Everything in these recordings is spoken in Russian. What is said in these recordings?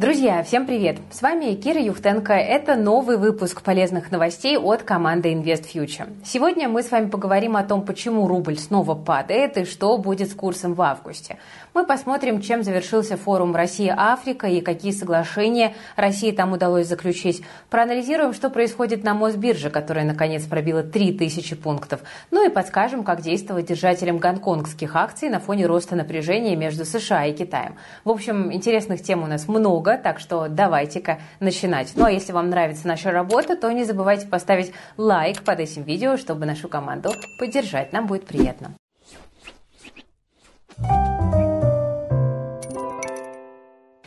Друзья, всем привет! С вами Кира Юхтенко. Это новый выпуск полезных новостей от команды Invest Future. Сегодня мы с вами поговорим о том, почему рубль снова падает и что будет с курсом в августе. Мы посмотрим, чем завершился форум Россия-Африка и какие соглашения России там удалось заключить. Проанализируем, что происходит на Мосбирже, которая наконец пробила 3000 пунктов. Ну и подскажем, как действовать держателям гонконгских акций на фоне роста напряжения между США и Китаем. В общем, интересных тем у нас много, так что давайте-ка начинать. Ну а если вам нравится наша работа, то не забывайте поставить лайк под этим видео, чтобы нашу команду поддержать. Нам будет приятно.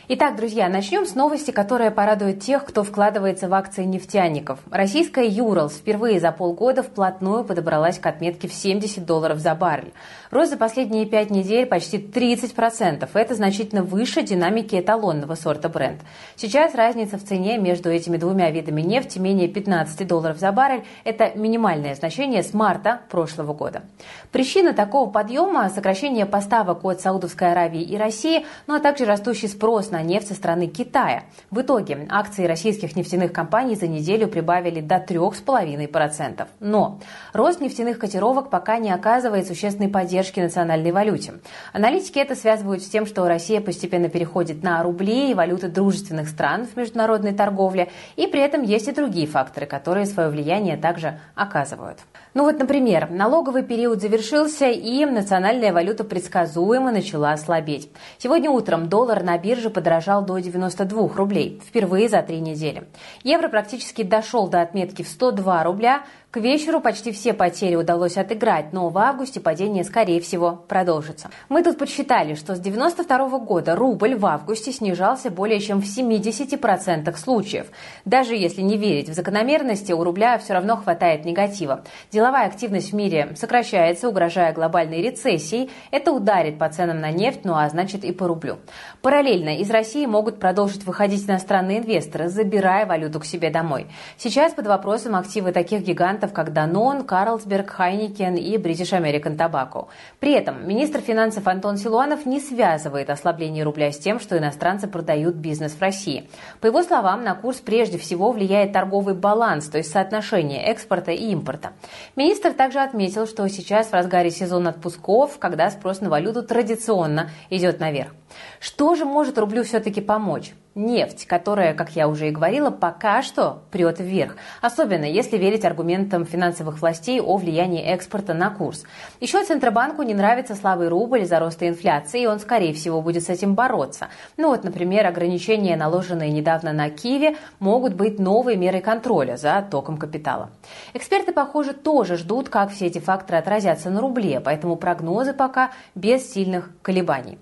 Итак, друзья, начнем с новости, которая порадует тех, кто вкладывается в акции нефтяников. Российская Юралс впервые за полгода вплотную подобралась к отметке в 70 долларов за баррель. Рост за последние пять недель почти 30%. Это значительно выше динамики эталонного сорта бренд. Сейчас разница в цене между этими двумя видами нефти менее 15 долларов за баррель. Это минимальное значение с марта прошлого года. Причина такого подъема – сокращение поставок от Саудовской Аравии и России, ну а также растущий спрос на нефть со стороны Китая. В итоге акции российских нефтяных компаний за неделю прибавили до 3,5%. Но рост нефтяных котировок пока не оказывает существенной поддержки национальной валюте. Аналитики это связывают с тем, что Россия постепенно переходит на рубли и валюты дружественных стран в международной торговле, и при этом есть и другие факторы, которые свое влияние также оказывают. Ну вот, например, налоговый период завершился, и национальная валюта предсказуемо начала слабеть. Сегодня утром доллар на бирже подорожал до 92 рублей, впервые за три недели. Евро практически дошел до отметки в 102 рубля, к вечеру почти все потери удалось отыграть, но в августе падение, скорее всего, продолжится. Мы тут подсчитали, что с 92 года рубль в августе снижался более чем в 70% случаев. Даже если не верить в закономерности, у рубля все равно хватает негатива. Деловая активность в мире сокращается, угрожая глобальной рецессией. Это ударит по ценам на нефть, ну а значит и по рублю. Параллельно из России могут продолжить выходить иностранные инвесторы, забирая валюту к себе домой. Сейчас под вопросом активы таких гигантов гигантов, как Danone, Carlsberg, Heineken и British American Tobacco. При этом министр финансов Антон Силуанов не связывает ослабление рубля с тем, что иностранцы продают бизнес в России. По его словам, на курс прежде всего влияет торговый баланс, то есть соотношение экспорта и импорта. Министр также отметил, что сейчас в разгаре сезона отпусков, когда спрос на валюту традиционно идет наверх. Что же может рублю все-таки помочь? Нефть, которая, как я уже и говорила, пока что прет вверх. Особенно если верить аргументам финансовых властей о влиянии экспорта на курс. Еще Центробанку не нравится слабый рубль из-за роста инфляции, и он, скорее всего, будет с этим бороться. Ну вот, например, ограничения, наложенные недавно на Киеве, могут быть новой мерой контроля за током капитала. Эксперты, похоже, тоже ждут, как все эти факторы отразятся на рубле, поэтому прогнозы пока без сильных колебаний.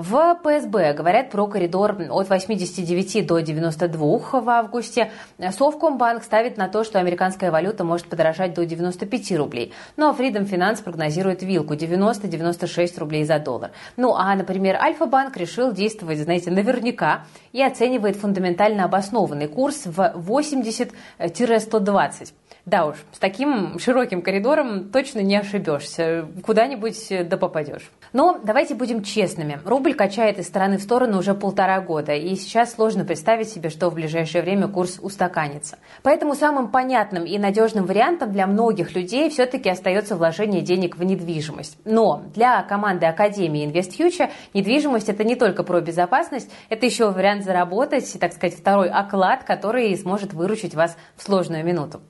В ПСБ говорят про коридор от 89 до 92 в августе. Совкомбанк ставит на то, что американская валюта может подорожать до 95 рублей. Ну а Freedom Finance прогнозирует вилку 90-96 рублей за доллар. Ну а, например, Альфа-банк решил действовать, знаете, наверняка и оценивает фундаментально обоснованный курс в 80-120. Да уж, с таким широким коридором точно не ошибешься. Куда-нибудь да попадешь. Но давайте будем честными. Рубль качает из стороны в сторону уже полтора года, и сейчас сложно представить себе, что в ближайшее время курс устаканится. Поэтому самым понятным и надежным вариантом для многих людей все-таки остается вложение денег в недвижимость. Но для команды Академии InvestFuture недвижимость это не только про безопасность, это еще вариант заработать, так сказать, второй оклад, который сможет выручить вас в сложную минуту.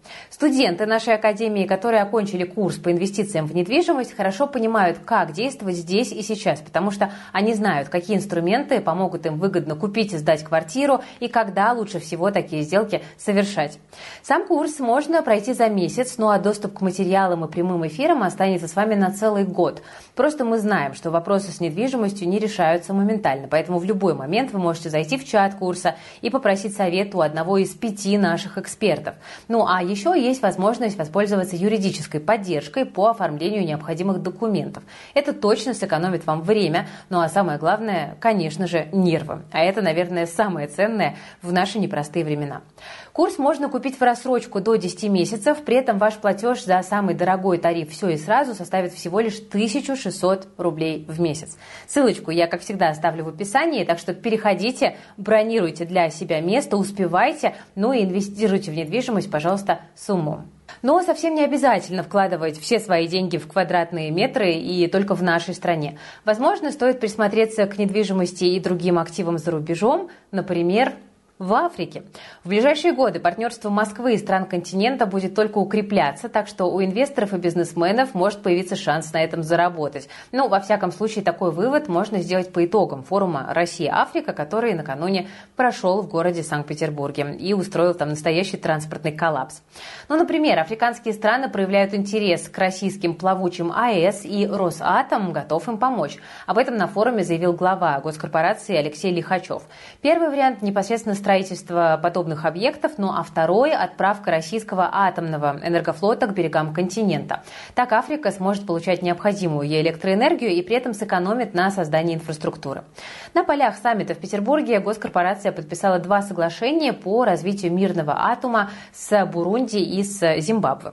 Студенты нашей Академии, которые окончили курс по инвестициям в недвижимость, хорошо понимают, как действовать здесь и сейчас, потому что они знают, какие инструменты помогут им выгодно купить и сдать квартиру и когда лучше всего такие сделки совершать. Сам курс можно пройти за месяц, ну а доступ к материалам и прямым эфирам останется с вами на целый год. Просто мы знаем, что вопросы с недвижимостью не решаются моментально, поэтому в любой момент вы можете зайти в чат курса и попросить совет у одного из пяти наших экспертов. Ну а еще есть есть возможность воспользоваться юридической поддержкой по оформлению необходимых документов. Это точно сэкономит вам время, ну а самое главное, конечно же, нервы. А это, наверное, самое ценное в наши непростые времена. Курс можно купить в рассрочку до 10 месяцев, при этом ваш платеж за самый дорогой тариф «Все и сразу» составит всего лишь 1600 рублей в месяц. Ссылочку я, как всегда, оставлю в описании, так что переходите, бронируйте для себя место, успевайте, ну и инвестируйте в недвижимость, пожалуйста, с умом. Но совсем не обязательно вкладывать все свои деньги в квадратные метры и только в нашей стране. Возможно, стоит присмотреться к недвижимости и другим активам за рубежом, например, в Африке. В ближайшие годы партнерство Москвы и стран континента будет только укрепляться, так что у инвесторов и бизнесменов может появиться шанс на этом заработать. Ну, во всяком случае, такой вывод можно сделать по итогам форума «Россия-Африка», который накануне прошел в городе Санкт-Петербурге и устроил там настоящий транспортный коллапс. Ну, например, африканские страны проявляют интерес к российским плавучим АЭС, и Росатом готов им помочь. Об этом на форуме заявил глава госкорпорации Алексей Лихачев. Первый вариант непосредственно строительства подобных объектов, ну а второй – отправка российского атомного энергофлота к берегам континента. Так Африка сможет получать необходимую ей электроэнергию и при этом сэкономит на создании инфраструктуры. На полях саммита в Петербурге госкорпорация подписала два соглашения по развитию мирного атома с Бурунди и с Зимбабве.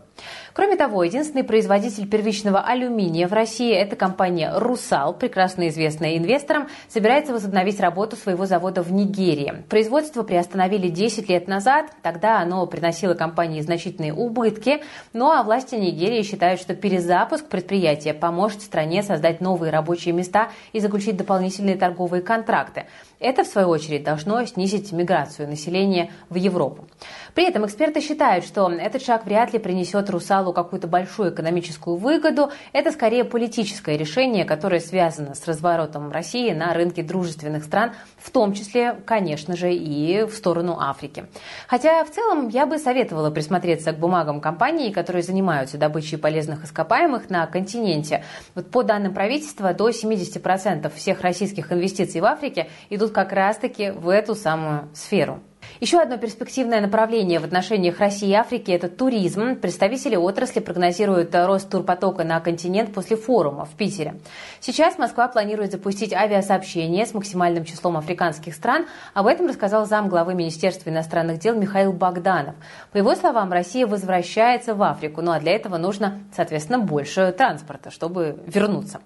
Кроме того, единственный производитель первичного алюминия в России – это компания «Русал», прекрасно известная инвесторам, собирается возобновить работу своего завода в Нигерии. Производство приостановили 10 лет назад, тогда оно приносило компании значительные убытки, ну а власти Нигерии считают, что перезапуск предприятия поможет стране создать новые рабочие места и заключить дополнительные торговые контракты. Это, в свою очередь, должно снизить миграцию населения в Европу. При этом эксперты считают, что этот шаг вряд ли принесет «Русалу» какую-то большую экономическую выгоду. Это скорее политическое решение, которое связано с разворотом России на рынке дружественных стран, в том числе, конечно же, и в сторону Африки. Хотя в целом я бы советовала присмотреться к бумагам компаний, которые занимаются добычей полезных ископаемых на континенте. Вот по данным правительства, до 70% всех российских инвестиций в Африке идут как раз-таки в эту самую сферу. Еще одно перспективное направление в отношениях России и Африки – это туризм. Представители отрасли прогнозируют рост турпотока на континент после форума в Питере. Сейчас Москва планирует запустить авиасообщение с максимальным числом африканских стран. Об этом рассказал зам главы Министерства иностранных дел Михаил Богданов. По его словам, Россия возвращается в Африку, ну а для этого нужно, соответственно, больше транспорта, чтобы вернуться.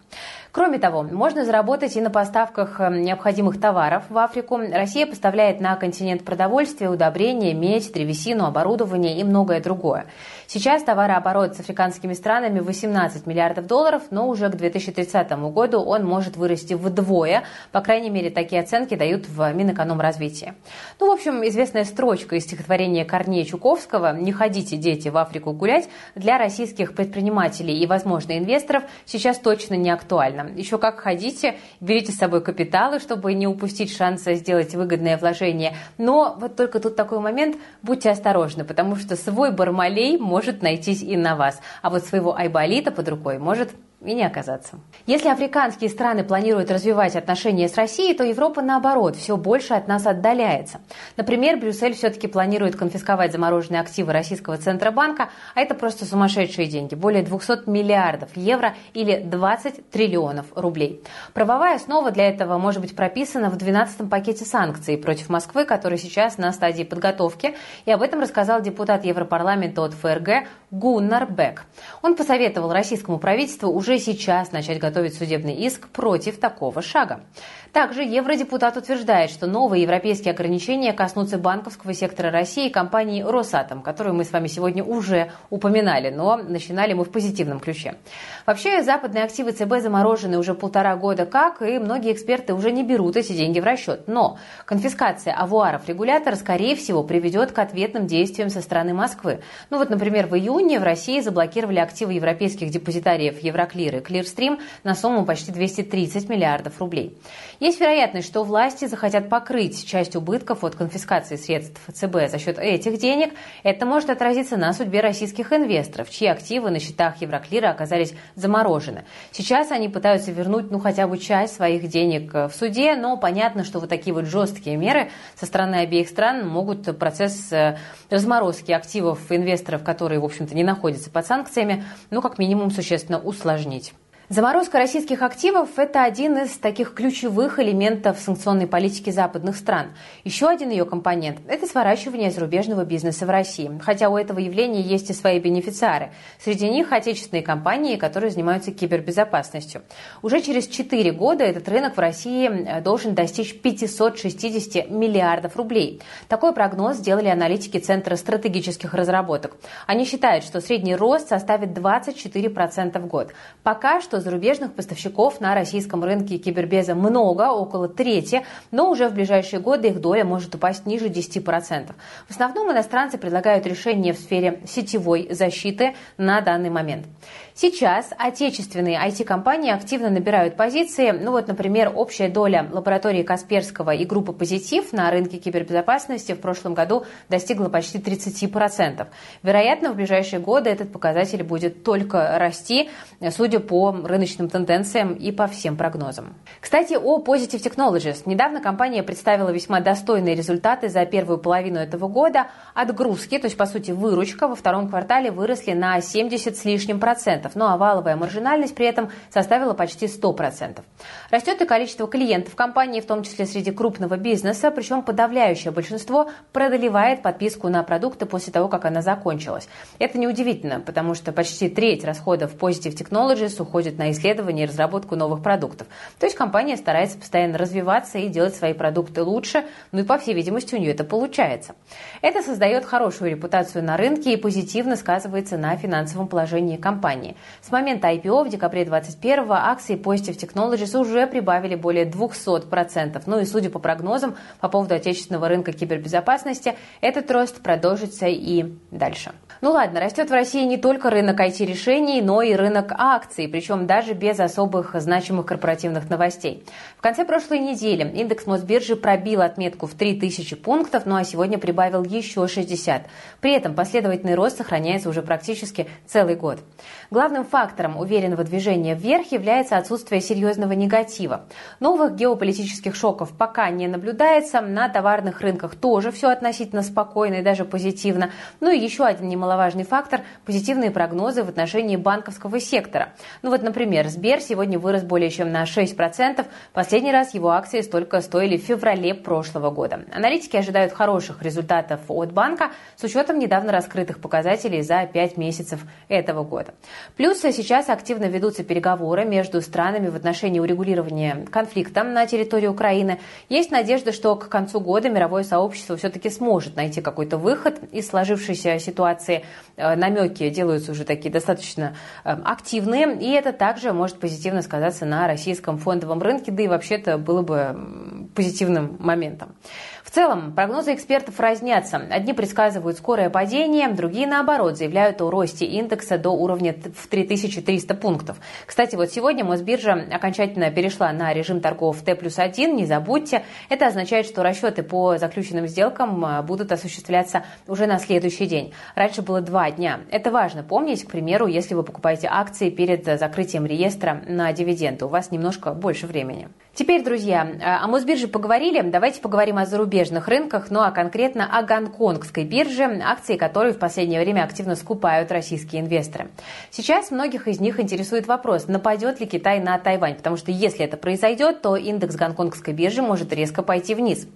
Кроме того, можно заработать и на поставках э, необходимых товаров в Африку. Россия поставляет на континент продовольствие, удобрения, медь, древесину, оборудование и многое другое. Сейчас товарооборот с африканскими странами 18 миллиардов долларов, но уже к 2030 году он может вырасти вдвое. По крайней мере, такие оценки дают в Минэкономразвитии. Ну, в общем, известная строчка из стихотворения Корнея Чуковского «Не ходите, дети, в Африку гулять» для российских предпринимателей и, возможно, инвесторов сейчас точно не актуальна. Еще как ходите, берите с собой капиталы, чтобы не упустить шанса сделать выгодное вложение. Но вот только тут такой момент, будьте осторожны, потому что свой бармалей может найтись и на вас. А вот своего айболита под рукой может и не оказаться. Если африканские страны планируют развивать отношения с Россией, то Европа, наоборот, все больше от нас отдаляется. Например, Брюссель все-таки планирует конфисковать замороженные активы российского Центробанка, а это просто сумасшедшие деньги, более 200 миллиардов евро или 20 триллионов рублей. Правовая основа для этого может быть прописана в 12-м пакете санкций против Москвы, который сейчас на стадии подготовки, и об этом рассказал депутат Европарламента от ФРГ Гуннар Бек. Он посоветовал российскому правительству уже сейчас начать готовить судебный иск против такого шага. Также евродепутат утверждает, что новые европейские ограничения коснутся банковского сектора России и компании «Росатом», которую мы с вами сегодня уже упоминали, но начинали мы в позитивном ключе. Вообще, западные активы ЦБ заморожены уже полтора года как, и многие эксперты уже не берут эти деньги в расчет. Но конфискация авуаров регулятора, скорее всего, приведет к ответным действиям со стороны Москвы. Ну вот, например, в июне в России заблокировали активы европейских депозитариев Евроклир И Клирстрим на сумму почти 230 миллиардов рублей. Есть вероятность, что власти захотят покрыть часть убытков от конфискации средств ЦБ за счет этих денег. Это может отразиться на судьбе российских инвесторов, чьи активы на счетах Евроклира оказались заморожены. Сейчас они пытаются вернуть ну хотя бы часть своих денег в суде, но понятно, что вот такие вот жесткие меры со стороны обеих стран могут процесс э, разморозки активов инвесторов, которые, в общем-то, не находятся под санкциями, ну, как минимум, существенно усложнить упражнить. Заморозка российских активов – это один из таких ключевых элементов санкционной политики западных стран. Еще один ее компонент – это сворачивание зарубежного бизнеса в России. Хотя у этого явления есть и свои бенефициары. Среди них отечественные компании, которые занимаются кибербезопасностью. Уже через 4 года этот рынок в России э, должен достичь 560 миллиардов рублей. Такой прогноз сделали аналитики Центра стратегических разработок. Они считают, что средний рост составит 24% в год. Пока зарубежных поставщиков на российском рынке кибербеза много, около трети, но уже в ближайшие годы их доля может упасть ниже 10%. В основном иностранцы предлагают решения в сфере сетевой защиты на данный момент. Сейчас отечественные IT-компании активно набирают позиции. Ну вот, например, общая доля лаборатории Касперского и группы «Позитив» на рынке кибербезопасности в прошлом году достигла почти 30%. Вероятно, в ближайшие годы этот показатель будет только расти, судя по рыночным тенденциям и по всем прогнозам. Кстати, о Positive Technologies. Недавно компания представила весьма достойные результаты за первую половину этого года. Отгрузки, то есть, по сути, выручка во втором квартале выросли на 70 с лишним процентов но оваловая маржинальность при этом составила почти 100%. Растет и количество клиентов компании, в том числе среди крупного бизнеса, причем подавляющее большинство продолевает подписку на продукты после того, как она закончилась. Это неудивительно, потому что почти треть расходов Positive Technologies уходит на исследование и разработку новых продуктов. То есть компания старается постоянно развиваться и делать свои продукты лучше, ну и по всей видимости у нее это получается. Это создает хорошую репутацию на рынке и позитивно сказывается на финансовом положении компании. С момента IPO в декабре 2021 акции Positive Technologies уже прибавили более 200%. Ну и судя по прогнозам по поводу отечественного рынка кибербезопасности, этот рост продолжится и дальше. Ну ладно, растет в России не только рынок IT-решений, но и рынок акций, причем даже без особых значимых корпоративных новостей. В конце прошлой недели индекс Мосбиржи пробил отметку в 3000 пунктов, ну а сегодня прибавил еще 60. При этом последовательный рост сохраняется уже практически целый год. Главным фактором уверенного движения вверх является отсутствие серьезного негатива. Новых геополитических шоков пока не наблюдается. На товарных рынках тоже все относительно спокойно и даже позитивно. Ну и еще один немаловажный фактор – позитивные прогнозы в отношении банковского сектора. Ну вот, например, Сбер сегодня вырос более чем на 6%. Последний раз его акции столько стоили в феврале прошлого года. Аналитики ожидают хороших результатов от банка с учетом недавно раскрытых показателей за 5 месяцев этого года. Плюс сейчас активно ведутся переговоры между странами в отношении урегулирования конфликта на территории Украины. Есть надежда, что к концу года мировое сообщество все-таки сможет найти какой-то выход из сложившейся ситуации. Э, намеки делаются уже такие достаточно э, активные, и это также может позитивно сказаться на российском фондовом рынке, да и вообще-то было бы позитивным моментом. В целом, прогнозы экспертов разнятся. Одни предсказывают скорое падение, другие, наоборот, заявляют о росте индекса до уровня в 3300 пунктов. Кстати, вот сегодня Мосбиржа окончательно перешла на режим торгов Т плюс 1, не забудьте. Это означает, что расчеты по заключенным сделкам а, будут осуществляться уже на следующий день. Раньше было два дня. Это важно помнить, к примеру, если вы покупаете акции перед закрытием реестра на дивиденды. У вас немножко больше времени. Теперь, друзья, о Мосбирже поговорили. Давайте поговорим о зарубежных рынках, ну а конкретно о гонконгской бирже, акции которой в последнее время активно скупают российские инвесторы. Сейчас многих из них интересует вопрос, нападет ли Китай на Тайвань, потому что если это произойдет, то индекс гонконгской биржи может резко пойти вниз.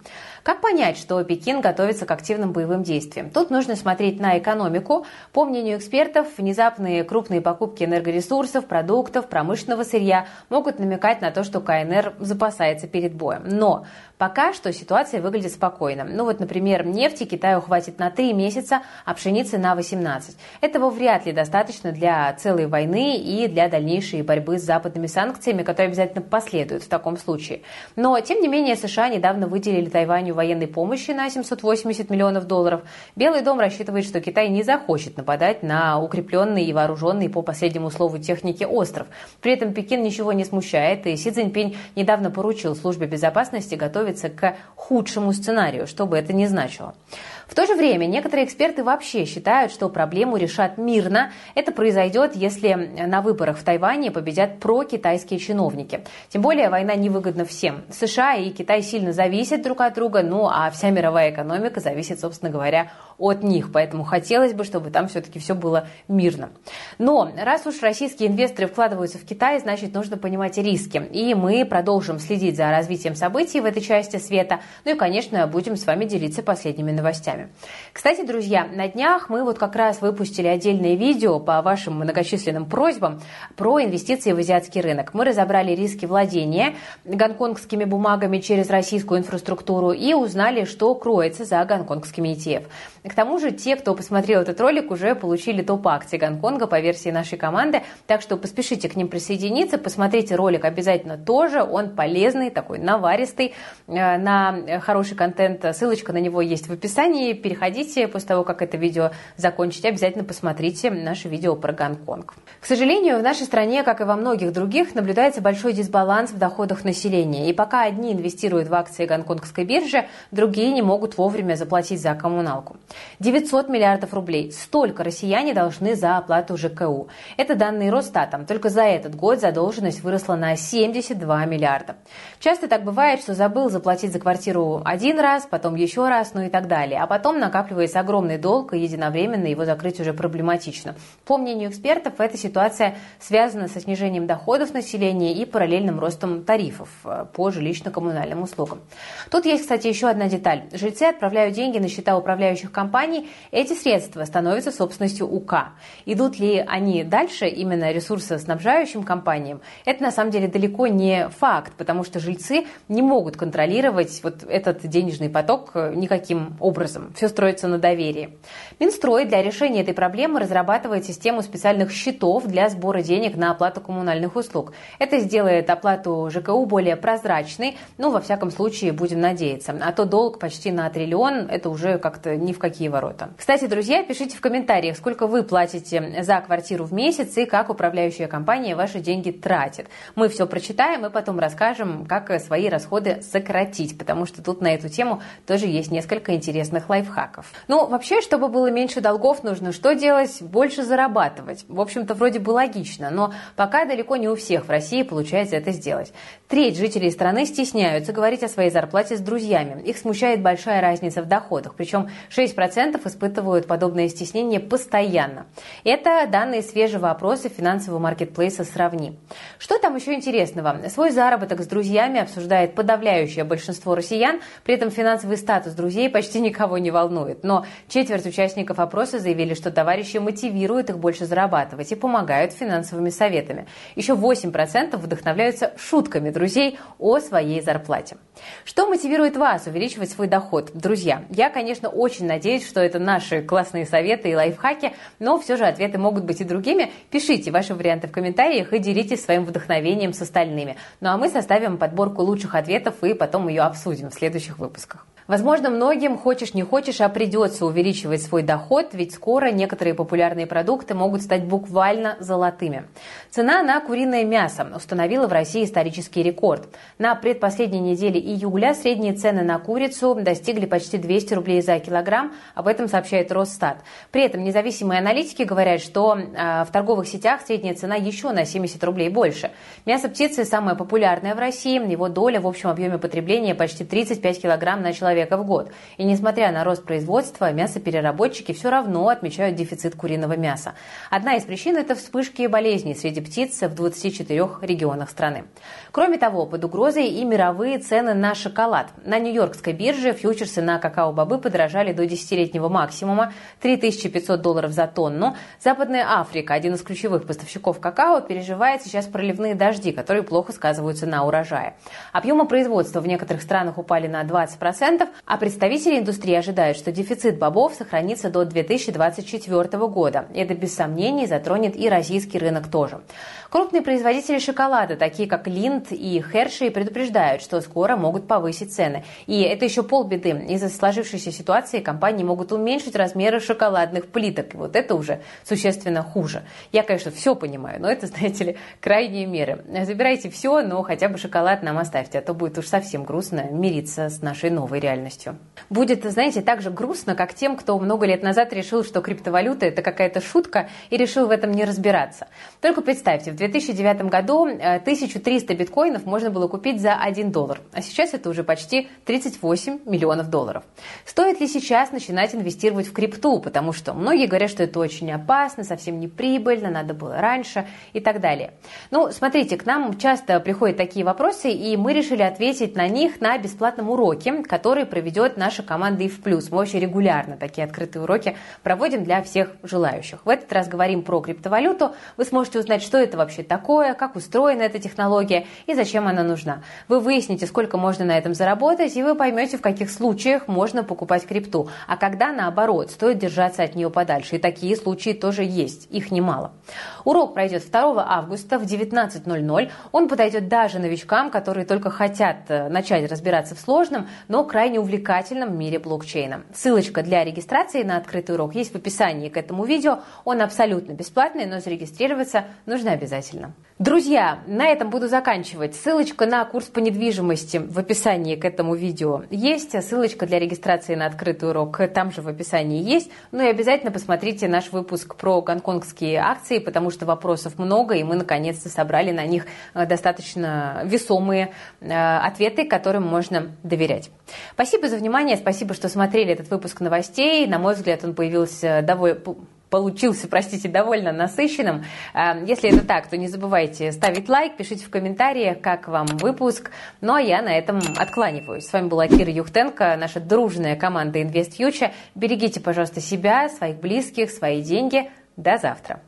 Как понять, что Пекин готовится к активным боевым действиям? Тут нужно смотреть на экономику. По мнению экспертов, внезапные крупные покупки энергоресурсов, продуктов, промышленного сырья могут намекать на то, что КНР запасается перед боем. Но Пока что ситуация выглядит спокойно. Ну вот, например, нефти Китаю хватит на 3 месяца, а пшеницы на 18. Этого вряд ли достаточно для целой войны и для дальнейшей борьбы с западными санкциями, которые обязательно последуют в таком случае. Но, тем не менее, США недавно выделили Тайваню оказанию военной помощи на 780 миллионов долларов, Белый дом рассчитывает, что Китай не захочет нападать на укрепленный и вооруженный по последнему слову техники остров. При этом Пекин ничего не смущает, и Си Цзиньпинь недавно поручил службе безопасности готовиться к худшему сценарию, что бы это ни значило. В то же время некоторые эксперты вообще считают, что проблему решат мирно. Это произойдет, если на выборах в Тайване победят прокитайские чиновники. Тем более война невыгодна всем. США и Китай сильно зависят друг от друга, ну а вся мировая экономика зависит, собственно говоря, от них. Поэтому хотелось бы, чтобы там все-таки все было мирно. Но раз уж российские инвесторы вкладываются в Китай, значит нужно понимать риски. И мы продолжим следить за развитием событий в этой части света. Ну и, конечно, будем с вами делиться последними новостями. Кстати, друзья, на днях мы вот как раз выпустили отдельное видео по вашим многочисленным просьбам про инвестиции в азиатский рынок. Мы разобрали риски владения гонконгскими бумагами через российскую инфраструктуру и узнали, что кроется за гонконгскими ETF. К тому же те, кто посмотрел этот ролик, уже получили топ акции Гонконга по версии нашей команды, так что поспешите к ним присоединиться, посмотрите ролик обязательно тоже, он полезный, такой наваристый, э, на хороший контент, ссылочка на него есть в описании, переходите после того, как это видео закончите, обязательно посмотрите наше видео про Гонконг. К сожалению, в нашей стране, как и во многих других, наблюдается большой дисбаланс в доходах населения, и пока одни инвестируют в акции гонконгской биржи, другие не могут вовремя заплатить за коммуналку. 900 миллиардов рублей. Столько россияне должны за оплату ЖКУ. Это данные Росстатом. Только за этот год задолженность выросла на 72 миллиарда. Часто так бывает, что забыл заплатить за квартиру один раз, потом еще раз, ну и так далее. А потом накапливается огромный долг, и единовременно его закрыть уже проблематично. По мнению экспертов, эта ситуация связана со снижением доходов населения и параллельным ростом тарифов э, по жилищно-коммунальным услугам. Тут есть, кстати, еще одна деталь. Жильцы отправляют деньги на счета управляющих компаний эти средства становятся собственностью УК. Идут ли они дальше именно ресурсоснабжающим компаниям, это на самом деле далеко не факт, потому что жильцы не могут контролировать вот этот денежный поток э, никаким образом. Все строится на доверии. Минстрой для решения этой проблемы разрабатывает систему специальных счетов для сбора денег на оплату коммунальных услуг. Это сделает оплату ЖКУ более прозрачной, ну, во всяком случае, будем надеяться. А то долг почти на триллион, это уже как-то ни в какие ворота. Кстати, друзья, пишите в комментариях, сколько вы платите за квартиру в месяц и как управляющая компания ваши деньги тратит. Мы все прочитаем и потом расскажем, как свои расходы сократить, потому что тут на эту тему тоже есть несколько интересных лайфхаков. Ну, вообще, чтобы было меньше долгов, нужно что делать? Больше зарабатывать. В общем-то, вроде бы логично, но пока далеко не у всех в России получается это сделать. Треть жителей страны стесняются говорить о своей зарплате с друзьями. Их смущает большая разница в доходах, причем 6% 10% испытывают подобное стеснение постоянно. Это данные свежего опроса финансового маркетплейса «Сравни». Что там еще интересного? Свой заработок с друзьями обсуждает подавляющее большинство россиян, при этом финансовый статус друзей почти никого не волнует. Но четверть участников опроса заявили, что товарищи мотивируют их больше зарабатывать и помогают финансовыми советами. Еще 8% вдохновляются шутками друзей о своей зарплате. Что мотивирует вас увеличивать свой доход? Друзья, я, конечно, очень надеюсь, что это наши классные советы и лайфхаки, но все же ответы могут быть и другими. Пишите ваши варианты в комментариях и делитесь своим вдохновением с остальными. Ну а мы составим подборку лучших ответов и потом ее обсудим в следующих выпусках. Возможно, многим, хочешь не хочешь, а придется увеличивать свой доход, ведь скоро некоторые популярные продукты могут стать буквально золотыми. Цена на куриное мясо установила в России исторический рекорд. На предпоследней неделе июля средние цены на курицу достигли почти 200 рублей за килограмм, об этом сообщает Росстат. При этом независимые аналитики говорят, что а, в торговых сетях средняя цена еще на 70 рублей больше. Мясо птицы самое популярное в России, его доля в общем объеме потребления почти 35 килограмм на человека человека в год. И несмотря на рост производства, мясопереработчики все равно отмечают дефицит куриного мяса. Одна из причин – это вспышки болезней среди птиц в 24 регионах страны. Кроме того, под угрозой и мировые цены на шоколад. На Нью-Йоркской бирже фьючерсы на какао-бобы подорожали до десятилетнего максимума – 3500 долларов за тонну. Западная Африка, один из ключевых поставщиков какао, переживает сейчас проливные дожди, которые плохо сказываются на урожае. Объемы производства в некоторых странах упали на 20%, конкурентов, а представители индустрии ожидают, что дефицит бобов сохранится до 2024 года. Это без сомнений затронет и российский рынок тоже. Крупные производители шоколада, такие как Линд и Херши, предупреждают, что скоро могут повысить цены. И это еще полбеды. Из-за сложившейся ситуации компании могут уменьшить размеры шоколадных плиток. И вот это уже существенно хуже. Я, конечно, все понимаю, но это, знаете ли, крайние меры. Забирайте все, но хотя бы шоколад нам оставьте, а то будет уж совсем грустно мириться с нашей новой реальностью. Будет, знаете, так же грустно, как тем, кто много лет назад решил, что криптовалюта это какая-то шутка и решил в этом не разбираться. Только представьте, в 2009 году 1300 э, биткоинов можно было купить за 1 доллар, а сейчас это уже почти 38 миллионов долларов. Стоит ли сейчас начинать инвестировать в крипту, потому что многие говорят, что это очень опасно, совсем не прибыльно, надо было раньше и так далее. Ну, смотрите, к нам часто приходят такие вопросы, и мы решили ответить на них на бесплатном уроке, который проведет наша команда ИФ+. Мы очень регулярно такие открытые уроки проводим для всех желающих. В этот раз говорим про криптовалюту. Вы сможете узнать, что это вообще вообще такое, как устроена эта технология и зачем она нужна. Вы выясните, сколько можно на этом заработать, и вы поймете, в каких случаях можно покупать крипту, а когда, наоборот, стоит держаться от нее подальше. И такие случаи тоже есть, их немало. Урок пройдет 2 августа в 19.00. Он подойдет даже новичкам, которые только хотят э, начать разбираться в сложном, но крайне увлекательном мире блокчейна. Ссылочка для регистрации на открытый урок есть в описании к этому видео. Он абсолютно бесплатный, но зарегистрироваться нужно обязательно. Друзья, на этом буду заканчивать. Ссылочка на курс по недвижимости в описании к этому видео есть. Ссылочка для регистрации на открытый урок там же в описании есть. Ну и обязательно посмотрите наш выпуск про гонконгские акции, потому что вопросов много, и мы наконец-то собрали на них э, достаточно весомые э, ответы, которым можно доверять. Спасибо за внимание, спасибо, что смотрели этот выпуск новостей. На мой взгляд, он появился довольно получился, простите, довольно насыщенным. А, если это так, то не забывайте ставить лайк, пишите в комментариях, как вам выпуск. Ну а я на этом откланиваюсь. С вами была Кира Юхтенко, наша дружная команда InvestFuture. Берегите, пожалуйста, себя, своих близких, свои деньги. До завтра.